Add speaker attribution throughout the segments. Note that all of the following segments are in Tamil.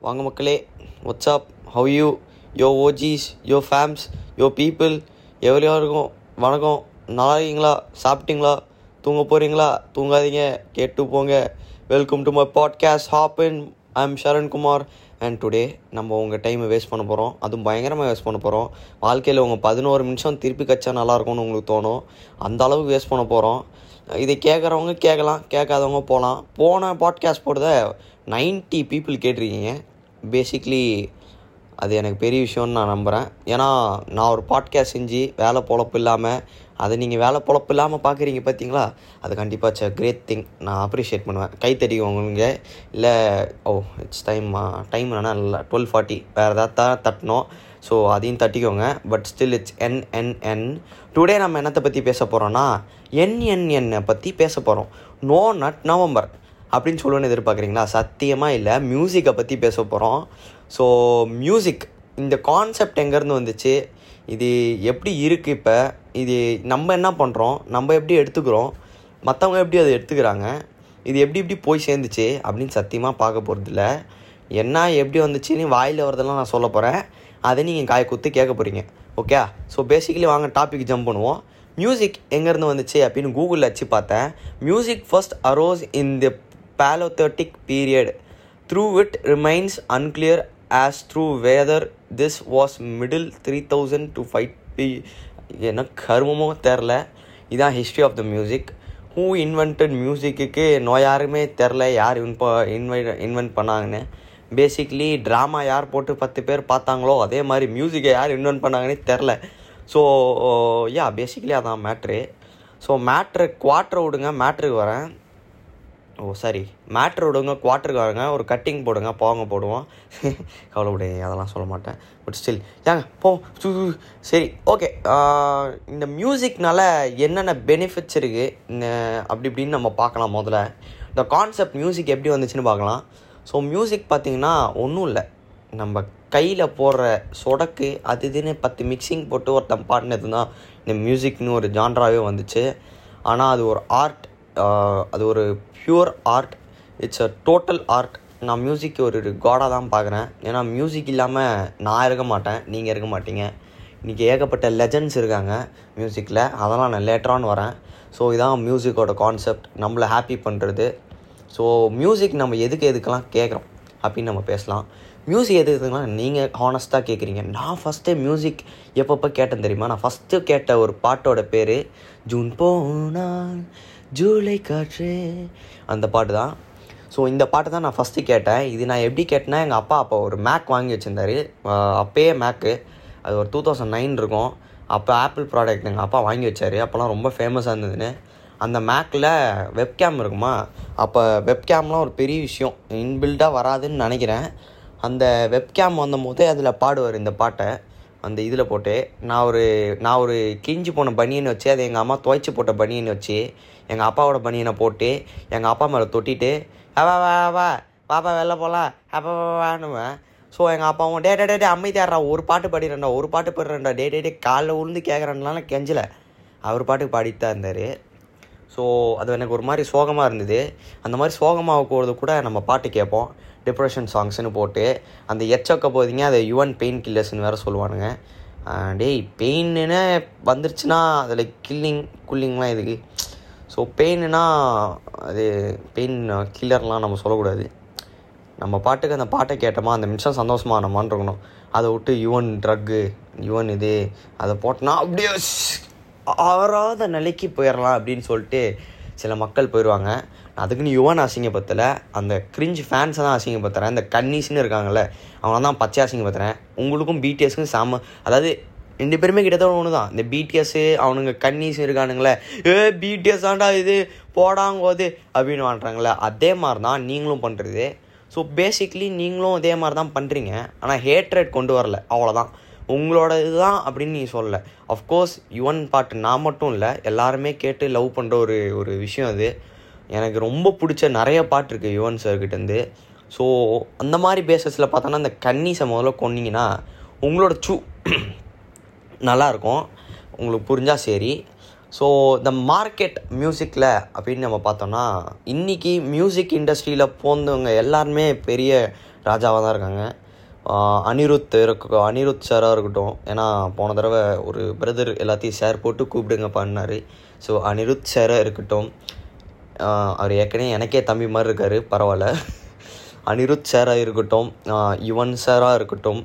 Speaker 1: வாங்க மக்களே what's up how you yo OGs yo fams yo people எவ்வளோருக்கும் வணக்கம். நல்லா இருக்கீங்களா? சாப்பிட்டீங்களா? தூங்க போகிறீங்களா தூங்காதீங்க. கேட்டு போங்க. Welcome to my podcast happen I am Sarankumar and today நம்ம உங்கள் டைமை வேஸ்ட் பண்ண போகிறோம் அதுவும் பயங்கரமாக வேஸ்ட் பண்ண போகிறோம் வாழ்க்கையில் உங்கள் பதினோரு நிமிஷம் திருப்பி கச்சா நல்லாயிருக்கும்னு உங்களுக்கு தோணும். அந்த அளவுக்கு வேஸ்ட் பண்ண போகிறோம் இதை கேட்குறவங்க கேட்கலாம் கேட்காதவங்க போகலாம் போன பாட்காஸ்ட் போடுறத நைன்ட்டி பீப்புள் கேட்டிருக்கீங்க. பேசிக்லி அது எனக்கு பெரிய விஷயம்னு நான் நம்புகிறேன் ஏன்னா நான் ஒரு பாட்காஸ்ட் செஞ்சு வேலை பொழப்பு இல்லாமல் அதை நீங்கள் வேலை பொழப்பு இல்லாமல் பார்க்குறீங்க பார்த்தீங்களா அது கண்டிப்பாக இட்ஸ் கிரேட் திங் நான் அப்ரிஷியேட் பண்ணுவேன். கை தட்டிக்கோங்க இல்லை ஓ இட்ஸ் டைம் டைம் என்னன்னா இல்லை டுவெல் ஃபார்ட்டி வேறு ஏதாவது தான் தட்டணும். ஸோ அதையும் தட்டிக்கோங்க. பட் ஸ்டில் இட்ஸ் என் என் என் டுடே நம்ம என்னத்தை பற்றி பேச போகிறோன்னா என் என் என்னை பற்றி பேச போகிறோம் நோ நட் நவம்பர் அப்படின்னு சொல்லுவேன்னு எதிர்பார்க்குறீங்களா? சத்தியமாக இல்லை. மியூசிக்கை பற்றி பேச போகிறோம் ஸோ மியூசிக் இந்த கான்செப்ட் எங்கேருந்து வந்துச்சு? இது எப்படி இருக்குது இப்போ? இது நம்ம என்ன பண்ணுறோம் நம்ம எப்படி எடுத்துக்கிறோம்? மற்றவங்க எப்படி அதை எடுத்துக்கிறாங்க? இது எப்படி எப்படி போய் சேர்ந்துச்சு? அப்படின்னு சத்தியமாக பார்க்க போகிறதில்ல என்ன எப்படி வந்துச்சுன்னு வாயில் வரதெல்லாம் நான் சொல்ல போகிறேன் அதை நீங்கள் காய குத்து கேட்க போகிறீங்க ஓகே ஸோ பேசிக்கலி வாங்க டாபிக் ஜம்ப் பண்ணுவோம். மியூசிக் எங்கேருந்து வந்துச்சு அப்படின்னு கூகுளில் வச்சு பார்த்தேன். Music first arose in the Paleolithic period through it remains unclear as through whether this was middle 3000 to 5 B என்ன கருமமோ தெரில. இதான் history of the music who invented music no யாருமே தெரில யார் இன்ப இன்வை இன்வென்ட் பண்ணாங்கன்னு. பேசிக்லி ட்ராமா யார் போட்டு பத்து பேர் பார்த்தாங்களோ அதே மாதிரி மியூசிக்கை யார் இன்வென்ட் பண்ணாங்கன்னே தெரில. ஸோ யா பேசிக்லி அதான் மேட்ரு ஸோ மேட்ரு குவாட்ரு விடுங்க மேட்ருக்கு வரேன். ஓ சாரி. மேட்ரு விடுங்க குவார்ட்டருக்கு வரங்க ஒரு கட்டிங் போடுங்க போங்க போடுவோம். கவலைப்படு அதெல்லாம் சொல்ல மாட்டேன். பட் ஸ்டில் ஏங்க போ. சு, சரி ஓகே இந்த மியூசிக்னால என்னென்ன பெனிஃபிட்ஸ் இருக்குது அப்படி இப்படின்னு நம்ம பார்க்கலாம் முதல்ல. இந்த கான்செப்ட் மியூசிக் எப்படி வந்துச்சுன்னு பார்க்கலாம். ஸோ மியூசிக் பார்த்தீங்கன்னா ஒன்றும் இல்லை. நம்ம கையில் போடுற சொடக்கு அது இதுன்னு பத்து மிக்சிங் போட்டு ஒருத்தன் பாடினது தான் இந்த மியூசிக்னு ஒரு ஜான்ராவே வந்துச்சு. ஆனால் அது ஒரு ஆர்ட் அது ஒரு pure art it's a total art நான் மியூசிக் ஒரு காடாக தான் பார்க்குறேன். ஏன்னா மியூசிக் இல்லாமல் நான் இருக்க மாட்டேன் நீங்கள் இருக்க மாட்டீங்க. இன்றைக்கி ஏகப்பட்ட லெஜண்ட்ஸ் இருக்காங்க மியூசிக்கில் அதெல்லாம் நான் லேட்டரான் வரேன். ஸோ இதான் மியூசிக்கோட கான்செப்ட் நம்மளை ஹாப்பி பண்ணுறது ஸோ மியூசிக் நம்ம எதுக்கு எதுக்கெல்லாம் கேட்குறோம் அப்படின்னு நம்ம பேசலாம். மியூசிக் எது எதுக்குன்னா நீங்கள் ஹானஸ்ட்டாக கேட்குறீங்க நான் ஃபஸ்ட்டு மியூசிக் எப்பப்போ கேட்டேன் தெரியுமா? நான் ஃபஸ்ட்டு கேட்ட ஒரு பாட்டோட பேர் ஜூன் போனால் ஜூலை காற்று அந்த பாட்டு தான். ஸோ இந்த பாட்டு தான் நான் ஃபஸ்ட்டு கேட்டேன். இது நான் எப்படி கேட்டேன்னா எங்கள் அப்பா அப்போ ஒரு மேக் வாங்கி வச்சுருந்தாரு. அப்போயே மேக்கு அது ஒரு டூ தௌசண்ட் நைன் இருக்கும். அப்போ ஆப்பிள் ப்ராடக்ட் எங்கள் அப்பா வாங்கி வச்சார். அப்போல்லாம் ரொம்ப ஃபேமஸாக இருந்ததுன்னு. அந்த மேக்கில் வெப்கேம் இருக்குமா? அப்போ வெப்கேம்லாம் ஒரு பெரிய விஷயம். இன்பில்டாக வராதுன்னு நினைக்கிறேன். அந்த வெப்கேம் வந்தபோது அதில் பாடுவார் இந்த பாட்டை. அந்த இதில் போட்டு நான் ஒரு நான் ஒரு கிழிஞ்சு போன பனியன் வச்சு அதை எங்கள் அம்மா துவைச்சி போட்ட பனியன் வச்சு எங்கள் அப்பாவோட பனியனை போட்டு எங்கள் அப்பா மேலே தொட்டிட்டு வா வா வா பாப்பா வெளில போகலாம் அப்பா வானுவேன் ஸோ எங்கள் அப்பாவும் டே டே டே டே அமைதியாடுறா ஒரு பாட்டு பாடிடுறேன்டா ஒரு பாட்டு பாடுறேன்டா. டே டே டே காலைல உளுந்து கேட்குறேன்லாம் கெஞ்சலை. அவர் பாட்டுக்கு பாடிட்டு தான் இருந்தார். ஸோ அது எனக்கு ஒரு மாதிரி சோகமாக இருந்தது. அந்த மாதிரி சோகமாக போகிறது கூட நம்ம பாட்டு கேட்போம். டிப்ரெஷன் சாங்ஸ்னு போட்டு அந்த எச்சக்க போதிங்க அதை யுவன் பெயின் கில்லர்ஸ்னு வேறு சொல்லுவானுங்க. டேய் பெயின்னு வந்துருச்சுன்னா அதில் கில்லிங் குல்லிங்லாம் இதுக்கு ஸோ பெயின்னா அது பெயின் கில்லர்லாம் நம்ம சொல்லக்கூடாது. நம்ம பாட்டுக்கு அந்த பாட்டை கேட்டோமா அந்த நிமிஷம் சந்தோஷமாக நம்மான் இருக்கணும் அதை விட்டு யுவன் ட்ரக்கு யுவன் இது அதை போட்டோன்னா அப்படியே ஆறாத நிலைக்கு போயிடலாம் அப்படின்னு சொல்லிட்டு சில மக்கள் போயிடுவாங்க அதுக்குன்னு யுவன் அசிங்கப்படுத்தலை. அந்த கிரிஞ்ச் ஃபேன்ஸை தான் அசிங்கப்படுத்துகிறேன் இந்த கன்னீஸ்னு இருக்காங்கல்ல அவங்கள தான் பச்சை அசிங்கப்படுத்துகிறேன் உங்களுக்கும் பிடிஎஸ்க்கும் செம அதாவது ரெண்டு பேருமே கிட்டத்தட்ட ஒன்று தான் இந்த பிடிஎஸ்ஸு அவனுங்க கன்னிஸ் இருக்கானுங்களே ஏ பிடிஎஸ் ஆண்டா இது போடாங்கோது அப்படின்னு வாண்டுறாங்களே அதே மாதிரி தான் நீங்களும் பண்ணுறது ஸோ பேசிக்லி நீங்களும் அதே மாதிரி தான் பண்ணுறீங்க ஆனால் ஹேட்ரேட் கொண்டு வரல. அவ்வளோதான் உங்களோட இதுதான் அப்படின்னு நீ சொல்லலை. அஃப்கோர்ஸ் யுவன் பாட்டு நான் மட்டும் இல்லை எல்லாருமே கேட்டு லவ் பண்ணுற ஒரு ஒரு விஷயம் அது. எனக்கு ரொம்ப பிடிச்ச நிறைய பாட்டு இருக்குது யுவன் சார்கிட்டேருந்து ஸோ அந்த மாதிரி பேசஸில் பார்த்தோன்னா அந்த கன்னீஸை முதல்ல கொன்னீங்கன்னா உங்களோட சூ நல்லாயிருக்கும். உங்களுக்கு புரிஞ்சால் சரி. ஸோ இந்த மார்க்கெட் மியூசிக்கில் அப்படின்னு நம்ம பார்த்தோம்னா இன்றைக்கி மியூசிக் இண்டஸ்ட்ரியில் போந்தவங்க எல்லாருமே பெரிய ராஜாவாக தான் இருக்காங்க. அனிருத் இருக்க அனிருத் சாராக இருக்கட்டும். ஏன்னா போன தடவை ஒரு பிரதர் எல்லாத்தையும் ஷேர் போட்டு கூப்பிடுங்க பண்ணார் ஸோ அனிருத் சாராக இருக்கட்டும். அவர் ஏற்கனவே எனக்கே தம்பி மாதிரி இருக்கார் பரவாயில்ல. அனிருத் சாராக இருக்கட்டும். யுவன் சாராக இருக்கட்டும்.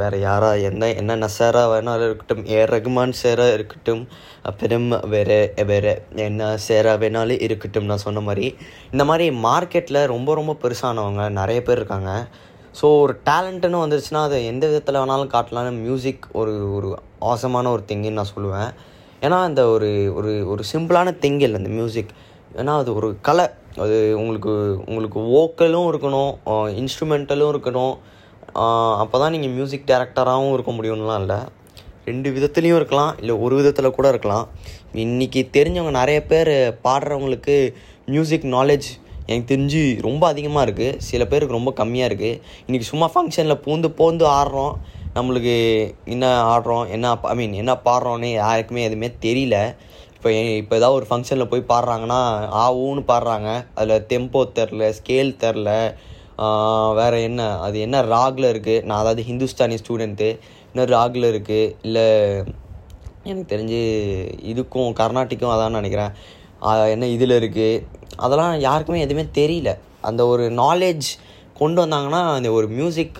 Speaker 1: வேறு யாராக என்ன என்னென்ன சாராக வேணாலும் இருக்கட்டும். ஏ ரகுமான் சேராக இருக்கட்டும். அப்புறம் வேறு வேறு என்ன சேராக வேணாலும் இருக்கட்டும் நான் சொன்ன மாதிரி. இந்த மாதிரி மார்க்கெட்டில் ரொம்ப ரொம்ப பெருசானவங்க நிறைய பேர் இருக்காங்க. ஸோ ஒரு டேலண்ட்டுன்னு வந்துருச்சுன்னா அதை எந்த விதத்தில் வேணாலும் காட்டலாம்னு மியூசிக் ஒரு ஒரு ஆசமான ஒரு திங்குன்னு நான் சொல்லுவேன். ஏன்னா இந்த ஒரு ஒரு ஒரு சிம்பிளான திங் இல்லை அந்த மியூசிக் ஏன்னா அது ஒரு கலை. அது உங்களுக்கு உங்களுக்கு வோக்கலும் இருக்கணும் இன்ஸ்ட்ருமெண்டலும் இருக்கணும். அப்போ தான் நீங்கள் மியூசிக் டேரக்டராகவும் இருக்க முடியும்லாம் இல்லை. ரெண்டு விதத்துலேயும் இருக்கலாம் இல்லை ஒரு விதத்தில் கூட இருக்கலாம். இன்றைக்கி தெரிஞ்சவங்க நிறைய பேர் பாடுறவங்களுக்கு மியூசிக் நாலேஜ் எனக்கு தெரிஞ்சு ரொம்ப அதிகமாக இருக்குது சில பேருக்கு ரொம்ப கம்மியாக இருக்குது இன்றைக்கி சும்மா ஃபங்க்ஷனில் பூந்து பூந்து ஆடுறோம். நம்மளுக்கு என்ன ஆடுறோம் என்ன ஐ மீன் என்ன பாடுறோன்னு யாருக்குமே எதுவுமே தெரியல. இப்போ இப்போ ஏதாவது ஒரு ஃபங்க்ஷனில் போய் பாடுறாங்கன்னா ஆ ஊன்னு பாடுறாங்க. அதில் தெம்போ தெரில ஸ்கேல் தெரில வேறு என்ன? அது என்ன ராகில் இருக்குது நான் அதாவது ஹிந்துஸ்தானி ஸ்டூடெண்ட்டு இன்னும் ராகில் இருக்குது இல்லை எனக்கு தெரிஞ்சு இதுக்கும் கர்நாட்டிக்கும் அதான் நினைக்கிறேன். என்ன இதில் இருக்குது அதெல்லாம் யாருக்குமே எதுவுமே தெரியல. அந்த ஒரு நாலேஜ் கொண்டு வந்தாங்கன்னா அந்த ஒரு மியூசிக்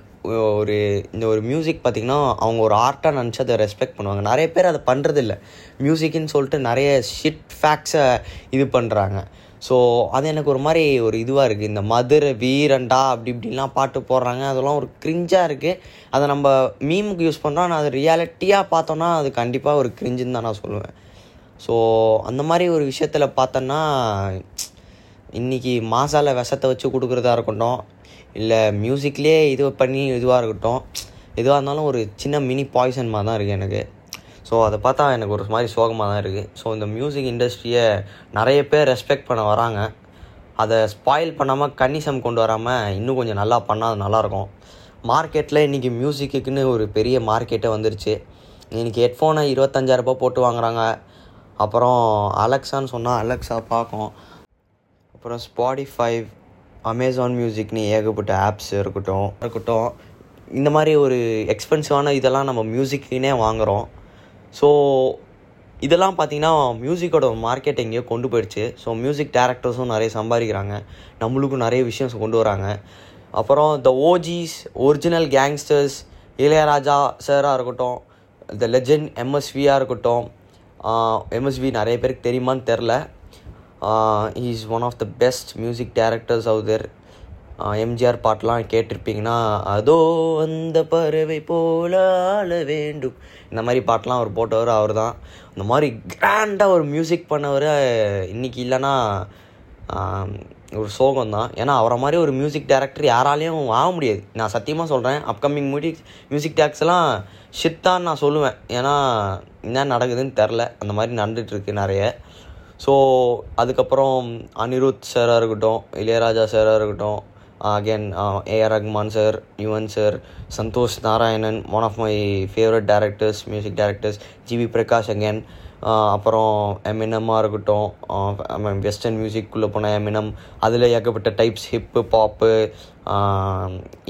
Speaker 1: ஒரு இந்த ஒரு மியூசிக் பார்த்திங்கன்னா அவங்க ஒரு ஆர்ட்டாக நினச்சி அதை ரெஸ்பெக்ட் பண்ணுவாங்க. நிறைய பேர் அதை பண்ணுறதில்ல மியூசிக்குன்னு சொல்லிட்டு நிறைய ஷிட் ஃபேக்ட்ஸை இது பண்ணுறாங்க ஸோ அது எனக்கு ஒரு மாதிரி ஒரு இதுவாக இருக்குது இந்த மதுரை வீரண்டா அப்படி இப்படிலாம் பாட்டு போடுறாங்க. அதெல்லாம் ஒரு க்ரிஞ்சாக இருக்குது அதை நம்ம மீமுக்கு யூஸ் பண்ணுறோம் ஆனால் அது ரியாலிட்டியாக பார்த்தோன்னா அது கண்டிப்பாக ஒரு க்ரிஞ்சுன்னு தான் நான் சொல்லுவேன். ஸோ அந்த மாதிரி ஒரு விஷயத்தில் பார்த்தோன்னா இன்றைக்கி மாசால விஷத்தை வச்சு கொடுக்குறதா இருக்கட்டும் இல்லை மியூசிக்லேயே இது பண்ணி இதுவாக இருக்கட்டும் எதுவாக இருந்தாலும் ஒரு சின்ன மினி பாய்சன் மாதிரி தான் இருக்குது எனக்கு. ஸோ அதை பார்த்தா எனக்கு ஒரு மாதிரி சோகமாக தான் இருக்குது ஸோ இந்த மியூசிக் இண்டஸ்ட்ரியை நிறைய பேர் ரெஸ்பெக்ட் பண்ண வராங்க. அதை ஸ்பாயில் பண்ணாமல் கன்னிசம் கொண்டு வராமல் இன்னும் கொஞ்சம் நல்லா பண்ணால் அது நல்லாயிருக்கும் மார்க்கெட்டில் இன்றைக்கி மியூசிக்குன்னு ஒரு பெரிய மார்க்கெட்டே வந்துருச்சு. இன்றைக்கி ஹெட்ஃபோனை இருபத்தஞ்சாயிரரூபா போட்டு வாங்குறாங்க. அப்புறம் அலெக்ஸான்னு சொன்னால் அலெக்ஸா பார்க்கும். அப்புறம் ஸ்பாடிஃபை அமேசான் மியூசிக்னு ஏகப்பட்ட ஆப்ஸ் இருக்கட்டும் இருக்கட்டும். இந்த மாதிரி ஒரு எக்ஸ்பென்சிவான இதெல்லாம் நம்ம மியூசிக்குனே வாங்குகிறோம் ஸோ இதெல்லாம் பார்த்தீங்கன்னா மியூசிக்கோட மார்க்கெட் எங்கேயோ கொண்டு போயிடுச்சு. ஸோ மியூசிக் டேரக்டர்ஸும் நிறைய சம்பாதிக்கிறாங்க. நம்மளுக்கும் நிறைய விஷயம் கொண்டு வராங்க. அப்புறம் the OGs original gangsters Ilaiyaraaja சாராக இருக்கட்டும் த லெஜெண்ட் எம்எஸ்வியாக இருக்கட்டும் எம்எஸ்வி நிறைய பேருக்கு தெரியுமான்னு தெரில is one of the best music directors out there MGR பாட்டெலாம் கேட்டிருப்பீங்கன்னா அதோ அந்த பறவை போல ஆள வேண்டும். இந்த மாதிரி பாட்டெலாம் அவர் போட்டவர் அவர் தான் இந்த மாதிரி கிராண்டாக ஒரு மியூசிக் பண்ணவர் இன்றைக்கி இல்லைன்னா ஒரு சோகம் தான் ஏன்னா அவரை மாதிரி ஒரு மியூசிக் டேரக்டர் யாராலையும் ஆக முடியாது. நான் சத்தியமாக சொல்கிறேன் அப்கமிங் மியூசிக் மியூசிக் டேக்ஸ்லாம் ஷித்தான்னு நான் சொல்லுவேன். ஏன்னா என்ன நடக்குதுன்னு தெரில அந்த மாதிரி நடந்துகிட்ருக்கு நிறைய. ஸோ அதுக்கப்புறம் அனிருத் சாராக இருக்கட்டும் இளையராஜா சாராக இருக்கட்டும் again A R Rahman sir Yuvan sir Santhosh Narayanan one of my favourite directors music directors G V Prakash again அப்புறம் எமினமாக இருக்கட்டும் uh, வெஸ்டர்ன் மியூசிக்குள்ளே போன எமினம் அதில் ஏகப்பட்ட டைப்ஸ் ஹிப்பு பாப்பு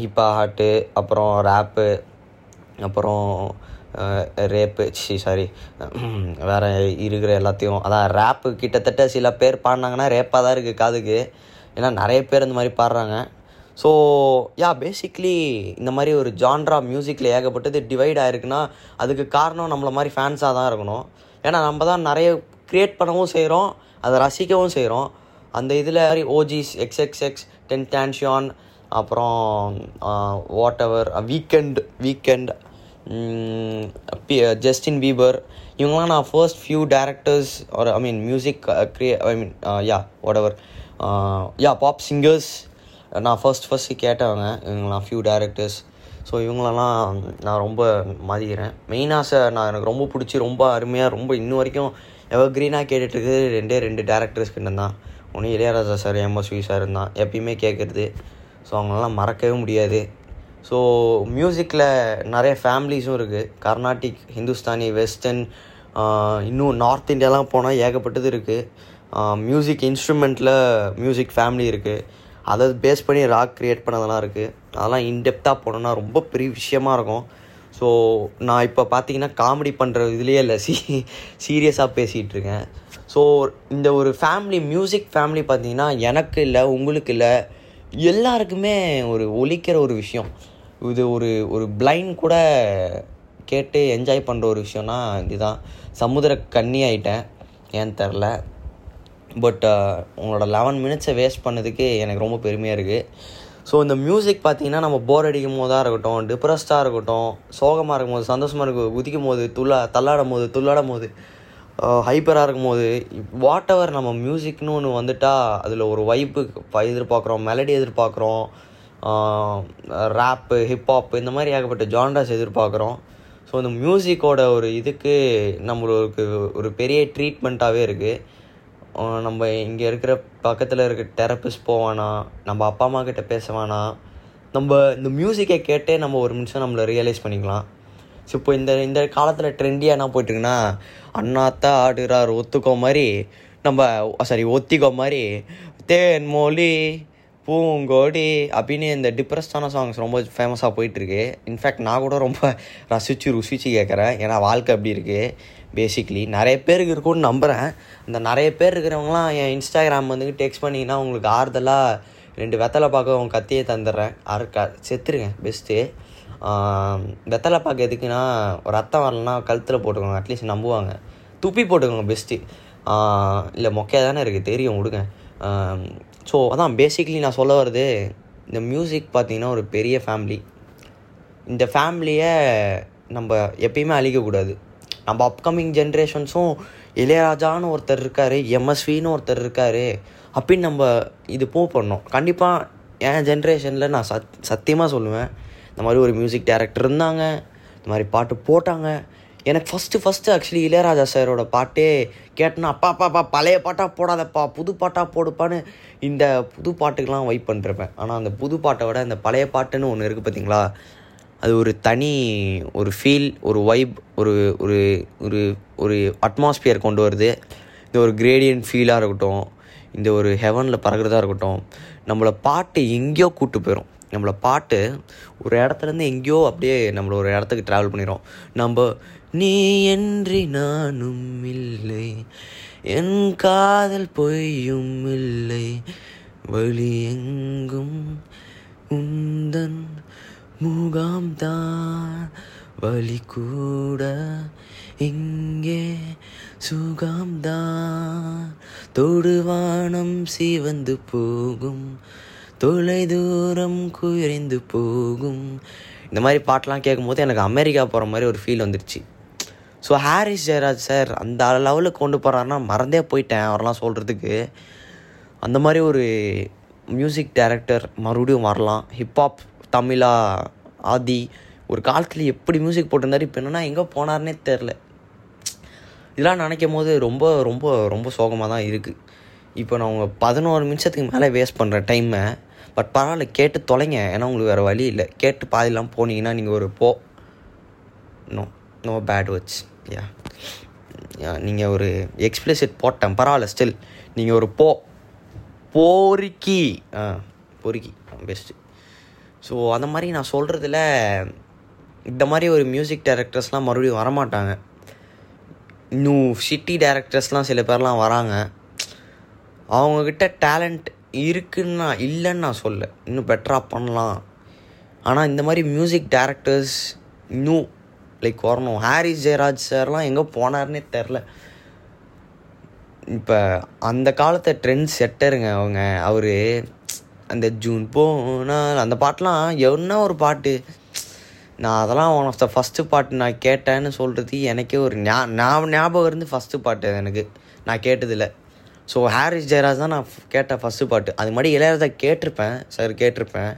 Speaker 1: ஹிப்பா ஹாட்டு அப்புறம் ரேப்பு அப்புறம் ரேப்பு சி சாரி வேறு இருக்கிற எல்லாத்தையும் அதான் ரேப்பு கிட்டத்தட்ட சில பேர் பாடினாங்கன்னா ரேப்பாக தான் இருக்குது காதுக்கு. ஏன்னா நிறைய பேர் இந்த மாதிரி பாடுறாங்க. ஸோ யா பேசிக்லி இந்த மாதிரி ஒரு ஜான்ரா மியூசிக்கில் ஏகப்பட்டது டிவைட் ஆகிருக்குன்னா அதுக்கு காரணம் நம்மள மாதிரி ஃபேன்ஸாக தான் இருக்கணும். ஏன்னா நம்ம தான் நிறைய க்ரியேட் பண்ணவும் செய்கிறோம் அதை ரசிக்கவும் செய்கிறோம் அந்த இதில் மாதிரி ஓஜிஸ் எக்ஸ் எக்ஸ் டென் டான்ஷியான் அப்புறம் whatever Weeknd Weeknd Justin Bieber இவங்களாம் நான் ஃபர்ஸ்ட் ஃபியூ டேரக்டர்ஸ் ஒரு I mean music create I mean yeah whatever yeah pop singers நான் ஃபர்ஸ்ட் ஃபஸ்ட்டு கேட்டவங்க இவங்களாம் ஃபியூ டேரக்டர்ஸ் ஸோ இவங்களெல்லாம் நான் ரொம்ப மதிக்கிறேன். மெயினாக சார் நான் எனக்கு ரொம்ப பிடிச்சி ரொம்ப அருமையாக ரொம்ப இன்ன வரைக்கும் எவர் க்ரீனாக கேட்டுட்ருக்குது ரெண்டே ரெண்டு டேரக்டர்ஸ் கிட்ட தான். ஒன்று இளையராஜா சார் எம்எஸ்வி சார் தான் எப்பயுமே கேட்குறது ஸோ அவங்களெல்லாம் மறக்கவே முடியாது. ஸோ மியூசிக்கில் நிறைய ஃபேமிலிஸும் இருக்குது கர்நாடிக் ஹிந்துஸ்தானி வெஸ்டர்ன் இன்னும் நார்த் இந்தியாலாம் போனால் ஏகப்பட்டது இருக்குது மியூசிக் இன்ஸ்ட்ருமெண்ட்டில் மியூசிக் ஃபேமிலி இருக்குது அதை பேஸ் பண்ணி ராக் க்ரியேட் பண்ணதெல்லாம் இருக்குது அதெல்லாம் இன்டெப்த்தாக போனோன்னா ரொம்ப பெரிய விஷயமா இருக்கும். ஸோ நான் இப்போ பார்த்தீங்கன்னா காமெடி பண்ணுற இதுலேயே இல்லை. சீ சீரியஸாக பேசிகிட்டு இருக்கேன். ஸோ இந்த ஒரு ஃபேமிலி மியூசிக் ஃபேமிலி பார்த்தீங்கன்னா எனக்கு இல்லை உங்களுக்கு இல்லை எல்லாருக்குமே ஒரு ஒலிக்கிற ஒரு விஷயம். இது ஒரு ஒரு பிளைண்ட் கூட கேட்டு என்ஜாய் பண்ணுற ஒரு விஷயம்னா இதுதான். சமுத்திர கன்னி ஆகிட்டேன் ஏன்னு தெரில பட் uh, உங்களோட லெவன் மினிட்ஸை வேஸ்ட் பண்ணதுக்கு எனக்கு ரொம்ப பெருமையாக இருக்குது ஸோ இந்த மியூசிக் பார்த்தீங்கன்னா நம்ம போர் அடிக்கும் போதாக இருக்கட்டும் டிப்ரெஸ்டாக இருக்கட்டும் சோகமாக இருக்கும் போது சந்தோஷமாக இருக்கும் குதிக்கும் போது துள்ளா தள்ளாடும் போது துள்ளாடும் போது ஹைப்பராக இருக்கும் போது வாட் எவர் நம்ம மியூசிக்னு ஒன்று வந்துட்டால் அதில் ஒரு வைப்பு எதிர்பார்க்குறோம் மெலடி எதிர்பார்க்குறோம் ரேப்பு ஹிப்ஹாப் இந்த மாதிரி ஏகப்பட்ட ஜான்டாஸ் எதிர்பார்க்குறோம். ஸோ இந்த மியூசிக்கோட ஒரு இதுக்கு நம்மளுக்கு ஒரு பெரிய ட்ரீட்மெண்ட்டாகவே இருக்குது நம்ம இங்கே இருக்கிற பக்கத்தில் இருக்க தெரப்பிஸ்ட் போவானா நம்ம அப்பா அம்மா கிட்ட பேசுவானா நம்ம இந்த மியூசிக்கை கேட்டே நம்ம ஒரு நிமிஷம் நம்மளை ரியலைஸ் பண்ணிக்கலாம். ஸோ இப்போ இந்த இந்த காலத்தில் ட்ரெண்டியாக என்ன போயிட்டுருக்குன்னா அண்ணாத்தா ஆடுறார் ஒத்துக்கோ மாதிரி நம்ம சாரி ஒத்திக்கோ மாதிரி தேன் மொழி பூங்கோடி அப்படின்னு இந்த டிப்ரெஸ்டான சாங்ஸ் ரொம்ப ஃபேமஸாக போயிட்டுருக்கு. இன்ஃபேக்ட் நான் கூட ரொம்ப ரசித்து ருசித்து கேட்குறேன் ஏன்னா வாழ்க்கை அப்படி இருக்குது பேசிக்லி நிறைய பேருக்கு இருக்கும்னு நம்புகிறேன் இந்த நிறைய பேர் இருக்கிறவங்களாம் என் இன்ஸ்டாகிராம் வந்து டெக்ஸ்ட் பண்ணிங்கன்னா உங்களுக்கு ஆறுதலாக ரெண்டு வெத்தலை பார்க்க உங்க கத்தியை தந்துடுறேன். அறு க செத்துருங்க பெஸ்ட்டு வெத்தலை பார்க்க எதுக்குன்னா ரத்தம் வரலன்னா கழுத்தில் போட்டுக்கோங்க. அட்லீஸ்ட் நம்புவாங்க. துப்பி போட்டுக்கோங்க பெஸ்ட்டு இல்லை மொக்கையாக தானே இருக்குது தெரியும் விடுங்க ஸோ அதான் பேசிக்லி நான் சொல்ல வர்றது இந்த மியூசிக் பார்த்திங்கன்னா ஒரு பெரிய ஃபேமிலி இந்த ஃபேமிலியை நம்ம எப்பயுமே அழிக்கக்கூடாது. நம்ம அப்கமிங் ஜென்ரேஷன்ஸும் இளையராஜான்னு ஒருத்தர் இருக்கார் எம்எஸ்வின்னு ஒருத்தர் இருக்கார் அப்படின்னு நம்ம இது பூ பண்ணோம். கண்டிப்பாக என் ஜென்ரேஷனில் நான் சத் சத்தியமாக சொல்லுவேன் இந்த மாதிரி ஒரு மியூசிக் டைரக்டர் இருந்தாங்க இந்த மாதிரி பாட்டு போட்டாங்க எனக்கு ஃபஸ்ட்டு ஃபஸ்ட்டு ஆக்சுவலி இளையராஜா சாரோட பாட்டே கேட்டேன்னா அப்பா அப்பா அப்பா பழைய பாட்டாக போடாதப்பா புது பாட்டாக போடுப்பான்னு இந்த புது பாட்டுக்கெலாம் வைப் பண்ணிருப்பேன் ஆனால் அந்த புது பாட்டை விட இந்த பழைய பாட்டுன்னு ஒன்று இருக்குது பார்த்தீங்களா அது ஒரு தனி ஒரு ஃபீல் ஒரு வைப் ஒரு ஒரு ஒரு ஒரு அட்மாஸ்பியர் கொண்டு வருது. இந்த ஒரு கிரேடியன்ட் ஃபீலாக இருக்கட்டும் இந்த ஒரு ஹெவனில் பறக்கிறதா இருக்கட்டும் நம்மளை பாட்டு எங்கேயோ கூப்பிட்டு போயிடும் நம்மளை பாட்டு ஒரு இடத்துலேருந்து எங்கேயோ அப்படியே நம்மளை ஒரு இடத்துக்கு ட்ராவல் பண்ணிடும் நம்ம நீ என்று நானும் இல்லை என் காதல் பொய்யும் இல்லை வழி எங்கும் உந்தன் முகாம்தான் வழி கூட இங்கே சுகாம்தான் தொடுவானம் சிவந்து போகும் தொலை தூரம் குறைந்து போகும். இந்த மாதிரி பாட்டெலாம் கேட்கும்போது எனக்கு அமெரிக்கா போகிற மாதிரி ஒரு ஃபீல் வந்துருச்சு. ஸோ ஹாரிஸ் ஜெயராஜ் சார் அந்த லெவலுக்கு கொண்டு போகிறாருன்னா மறந்தே போயிட்டேன் அவரெல்லாம் சொல்கிறதுக்கு அந்த மாதிரி ஒரு மியூசிக் டைரக்டர் மறுபடியும் வரலாம். ஹிப்ஹாப் தமிழா ஆதி ஒரு காலத்தில் எப்படி மியூசிக் போட்டிருந்தாரு இப்போ என்னென்னா எங்கே போனார்னே தெரில இதெல்லாம் நினைக்கும் போது ரொம்ப ரொம்ப ரொம்ப சோகமாக தான் இருக்குது இப்போ நான் உங்கள் பதினோரு நிமிஷத்துக்கு மேலே வேஸ்ட் பண்ணுற டைமை பட் பரவாயில்ல கேட்டு தொலைங்க. ஏன்னா உங்களுக்கு வேறு வழி இல்லை. கேட்டு பாதிலாம் போனீங்கன்னா நீங்கள் ஒரு போ. No no bad words yeah நீங்கள் ஒரு எக்ஸ்பிளிசிட் போட்டேன். பரவாயில்ல ஸ்டில் நீங்கள் ஒரு போ. போரிக்கி. ஆ பொறுக்கி பெஸ்ட்டு ஸோ அந்த மாதிரி நான் சொல்கிறதுல இந்த மாதிரி ஒரு மியூசிக் டைரக்டர்ஸ்லாம் மறுபடியும் வரமாட்டாங்க. இன்னும் சிட்டி டைரக்டர்ஸ்லாம் சில பேர்லாம் வராங்க. அவங்கக்கிட்ட டேலண்ட் இருக்குன்னா இல்லைன்னு நான் சொல்ல இன்னும் பெட்டராக பண்ணலாம். ஆனால் இந்த மாதிரி மியூசிக் டேரக்டர்ஸ் இன்னும் லைக் வரணும். ஹாரிஸ் ஜெயராஜ் சார்லாம் எங்கே போனார்னே தெரில இப்போ அந்த காலத்தை ட்ரெண்ட் செட்டருங்க அவங்க. அவர் அந்த ஜூன் போனால் அந்த பாட்டெலாம் என்ன ஒரு பாட்டு? நான் அதெல்லாம் ஒன் ஆஃப் த ஃபஸ்ட்டு பாட்டு நான் கேட்டேன்னு சொல்கிறது எனக்கே ஒரு ஞா ஞாபகம் ஞாபகம் இருந்து ஃபஸ்ட்டு பாட்டு எனக்கு. நான் கேட்டதில்லை. ஸோ ஹாரிஸ் ஜெயராஜ் தான் நான் கேட்ட ஃபஸ்ட்டு பாட்டு அது மாதிரி இளையராஜா கேட்டிருப்பேன். சார் கேட்டிருப்பேன்.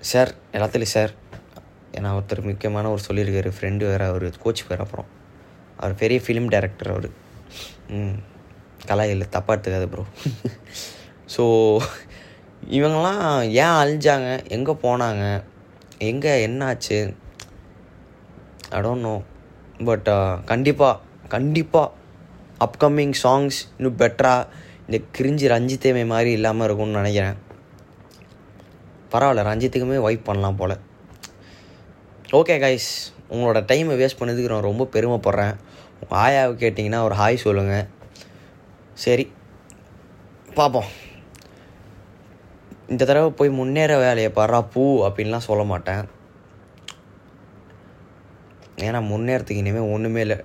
Speaker 1: சார் எல்லாத்துலேயும் சார் ஏன்னா ஒருத்தர் முக்கியமான ஒரு சொல்லியிருக்காரு. ஃப்ரெண்டு வேறு அவர் கோச் பேர் அப்புறம். அவர் பெரிய ஃபிலிம் டைரக்டர் அவர். ம். இல்லை தப்பாக எடுத்துக்காது ப்ரோ ஸோ இவங்கெல்லாம் ஏன் அழிஞ்சாங்க? எங்கே போனாங்க? எங்கே என்னாச்சு? ஐ டோன்ட் நோ பட் கண்டிப்பாக கண்டிப்பாக அப்கமிங் சாங்ஸ் இன்னும் பெட்டராக இந்த கிரிஞ்சி ரஞ்சித்தேமை மாதிரி இல்லாமல் இருக்கும்னு நினைக்கிறேன். பரவாயில்ல ரஞ்சித்துக்குமே வைப் பண்ணலாம் போல். ஓகே கைஸ் உங்களோட டைமை வேஸ்ட் பண்ணதுக்கு நான் ரொம்ப பெருமைப்படுறேன். உங்கள் ஆயாவை கேட்டிங்கன்னா ஒரு ஹாய் சொல்லுங்கள் சரி பார்ப்போம் இந்த தடவை போய் முன்னேற வேலையை பாடுறா பூ அப்படின்லாம் சொல்ல மாட்டேன். ஏன்னா முன்னேறத்துக்கு இனிமேல் ஒன்றுமே இல்லை.